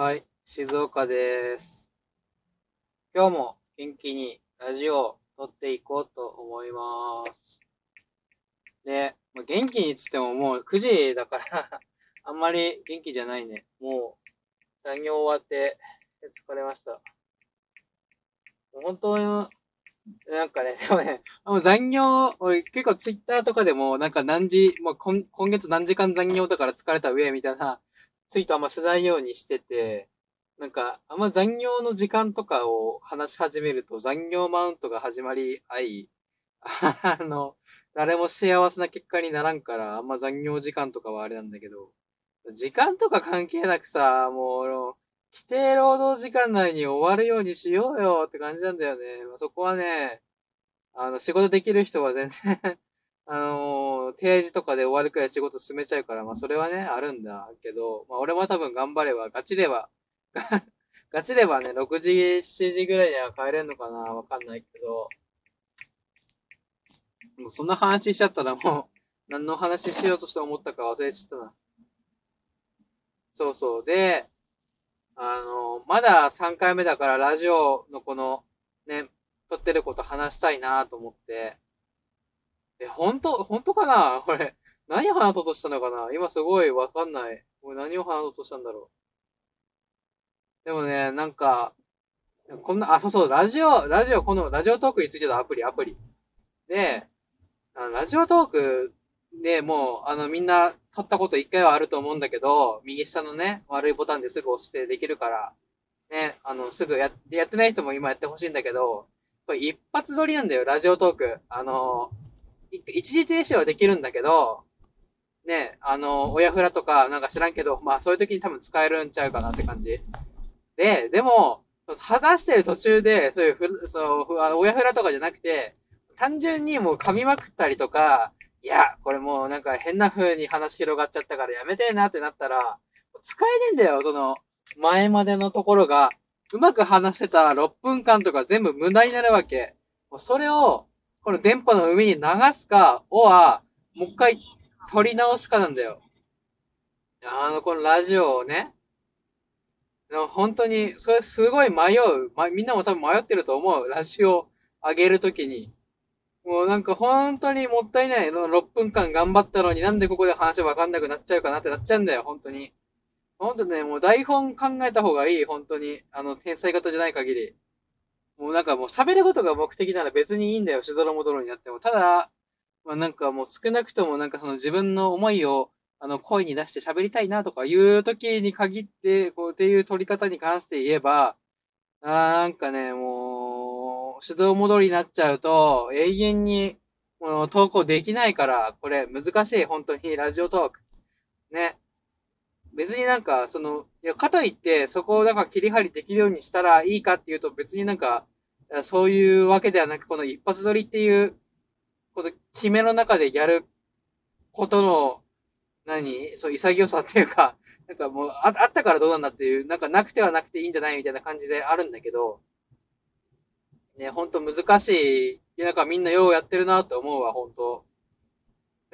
はい、静岡です。今日も元気にラジオを撮っていこうと思います。で、まあ元気につってももう9時だから、あんまり元気じゃないね。もう残業終わって疲れました。本当に、なんかね、でもね、もう残業、結構ツイッターとかでもなんか何時、まあ、今今月何時間残業だから疲れた上みたいなツイートあんましないようにしてて、なんか、あんま残業の時間とかを話し始めると残業マウントが始まり合い、あの、誰も幸せな結果にならんから、あんま残業時間とかはあれなんだけど、時間とか関係なくさ、もう、規定労働時間内に終わるようにしようよって感じなんだよね。まあ、そこはね、あの、仕事できる人は全然 あのー定時とかで終わるくらい仕事進めちゃうから、まあそれはね、あるんだけど、まあ俺も多分頑張れば、ガチでは、ガチではね、6時、7時ぐらいには帰れるのかなわかんないけど、もうそんな話しちゃったらもう、何の話しようとして思ったか忘れちゃったな。そうそう。で、あの、まだ3回目だからラジオのこの、ね、撮ってること話したいなと思って、え、本当本当かな？これ、何話そうとしたのかな？今すごいわかんない。俺何を話そうとしたんだろう？でもね、なんか、こんな、あ、そうそう、ラジオ、ラジオ、このラジオトークについてのアプリ、アプリ。で、あのラジオトークでもう、あの、みんな撮ったこと一回はあると思うんだけど、右下のね、悪いボタンですぐ押してできるから、ね、あの、すぐや、やってない人も今やってほしいんだけど、これ一発撮りなんだよ、ラジオトーク。あの、一時停止はできるんだけど、ね、あの、親フラとかなんか知らんけど、まあそういう時に多分使えるんちゃうかなって感じ。で、でも、話してる途中で、そういうふ、そう、親フラとかじゃなくて、単純にもう噛みまくったりとか、いや、これもうなんか変な風に話広がっちゃったからやめてえなってなったら、使えねえんだよ、その、前までのところが、うまく話せた6分間とか全部無駄になるわけ。もうそれを、この電波の上に流すか、おは、もう一回撮り直すかなんだよ。あの、このラジオをね。本当に、それすごい迷う。ま、みんなも多分迷ってると思う。ラジオ上げるときに。もうなんか本当にもったいない。6分間頑張ったのになんでここで話わかんなくなっちゃうかなってなっちゃうんだよ、本当に。本当ね、もう台本考えた方がいい、本当に。あの、天才型じゃない限り。もうなんかもう喋ることが目的なら別にいいんだよ、しぞろもどろになっても。ただ、まあなんかもう少なくともなんかその自分の思いをあの声に出して喋りたいなとかいう時に限って、こうっていう取り方に関して言えば、あなんかね、もう、手動戻りになっちゃうと、永遠に、もう投稿できないから、これ難しい、本当に、ラジオトーク。ね。別になんか、その、いや、かといって、そこをなんか切り張りできるようにしたらいいかっていうと、別になんか、そういうわけではなく、この一発撮りっていう、この決めの中でやることの、何？そう、潔さっていうか、なんかもう、ああったからどうなんだっていう、なんかなくてはなくていいんじゃないみたいな感じであるんだけど、ね、ほんと難しい。いや、なんかみんなようやってるなって思うわ、ほんと。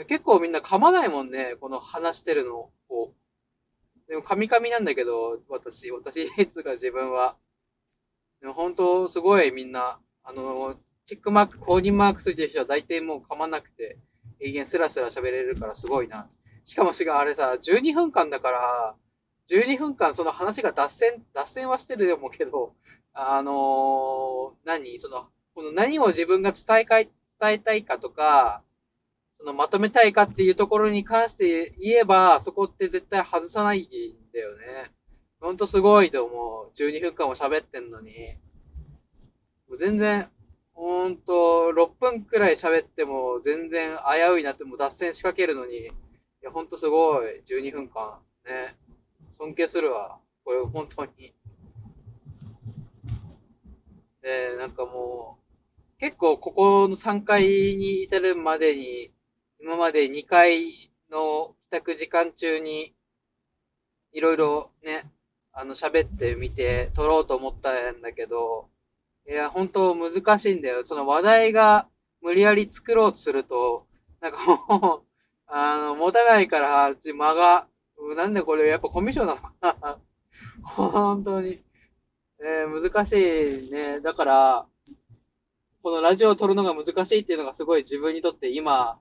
結構みんな噛まないもんね、この話してるのを。でも、噛み噛みなんだけど、私、私、つうか自分は。でも本当、すごいみんな、あの、チェックマーク、コーディンマークついてる人は大体もう噛まなくて、永遠スラスラ喋れるからすごいな。しかもしがあれさ、12分間だから、12分間その話が脱線、脱線はしてるでもけど、あのー何？その、この何を自分が伝えかい、伝えたいかとか、のまとめたいかっていうところに関して言えば、そこって絶対外さないんだよね。ほんとすごいと思う。12分間も喋ってんのに。もう全然、ほんと、6分くらい喋っても全然危ういなってもう脱線仕掛けるのに、いや、ほんとすごい。12分間。ね。尊敬するわ。これ、本当に。で、なんかもう、結構ここの3回に至るまでに、今まで2回の帰宅時間中に、いろいろね、あの、喋ってみて、撮ろうと思ったんだけど、いや、本当難しいんだよ。その話題が無理やり作ろうとすると、なんかもう、あの、持たないから、間が、なんでこれやっぱコミュ障なのかな本当に。えー、難しいね。だから、このラジオを撮るのが難しいっていうのがすごい自分にとって今、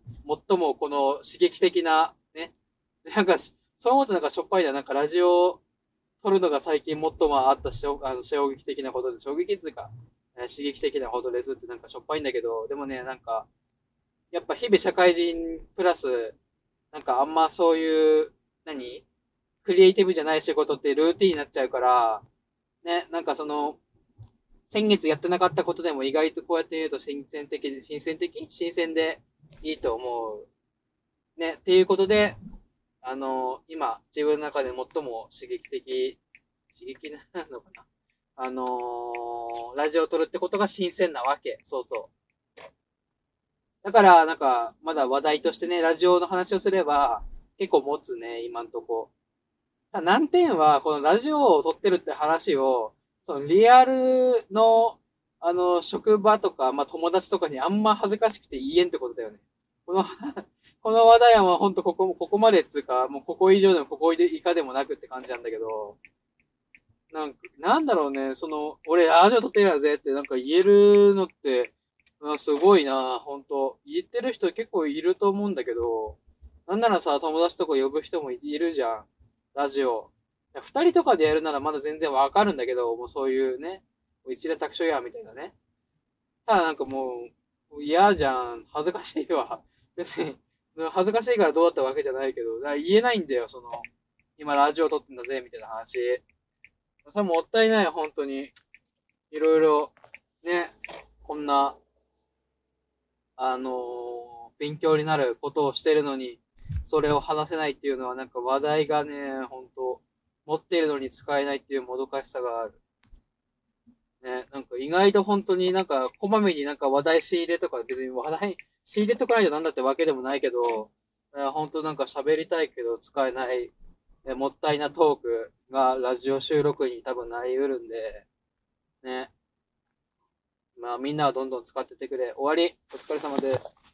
最もこの刺激的な、ね。なんか、そう思うとなんかしょっぱいな、なんかラジオを撮るのが最近最もあったしょあの衝撃的なことで、衝撃っていうか、え、刺激的なことですってなんかしょっぱいんだけど、でもね、なんか、やっぱ日々社会人プラス、なんかあんまそういう、何？クリエイティブじゃない仕事ってルーティーンになっちゃうから、ね、なんかその、先月やってなかったことでも意外とこうやって言うと新鮮的で、新鮮的？新鮮でいいと思う。ね、っていうことで、あの、今、自分の中で最も刺激的、刺激なのかな？あのー、ラジオを撮るってことが新鮮なわけ。そうそう。だから、なんか、まだ話題としてね、ラジオの話をすれば、結構持つね、今んとこ。難点は、このラジオを撮ってるって話を、そのリアルの、あの、職場とか、まあ、友達とかにあんま恥ずかしくて言えんってことだよね。この この話題はほんとここ、ここまでっつうか、もうここ以上でもここ以下でもなくって感じなんだけど、なんか、なんだろうね、その、俺ラジオ撮ってるやぜってなんか言えるのって、すごいな、ほんと。言ってる人結構いると思うんだけど、なんならさ、友達とか呼ぶ人もいるじゃん。ラジオ。二人とかでやるならまだ全然わかるんだけど、もうそういうね、一連卓上や、みたいなね。ただなんかもう、嫌じゃん。恥ずかしいわ。別に、恥ずかしいからどうだったわけじゃないけど、だから言えないんだよ、その、今ラジオ撮ってんだぜ、みたいな話。それもったいない、本当に。いろいろ、ね、こんな、あのー、勉強になることをしてるのに、それを話せないっていうのはなんか話題がね、本当持っているのに使えないっていうもどかしさがある。ね、なんか意外と本当になんか、こまめになんか話題仕入れとか別に話題仕入れとかないとなんだってわけでもないけど、本当なんか喋りたいけど使えない、もったいなトークがラジオ収録に多分なりうるんで、ね。まあみんなはどんどん使っててくれ。終わり。お疲れ様です。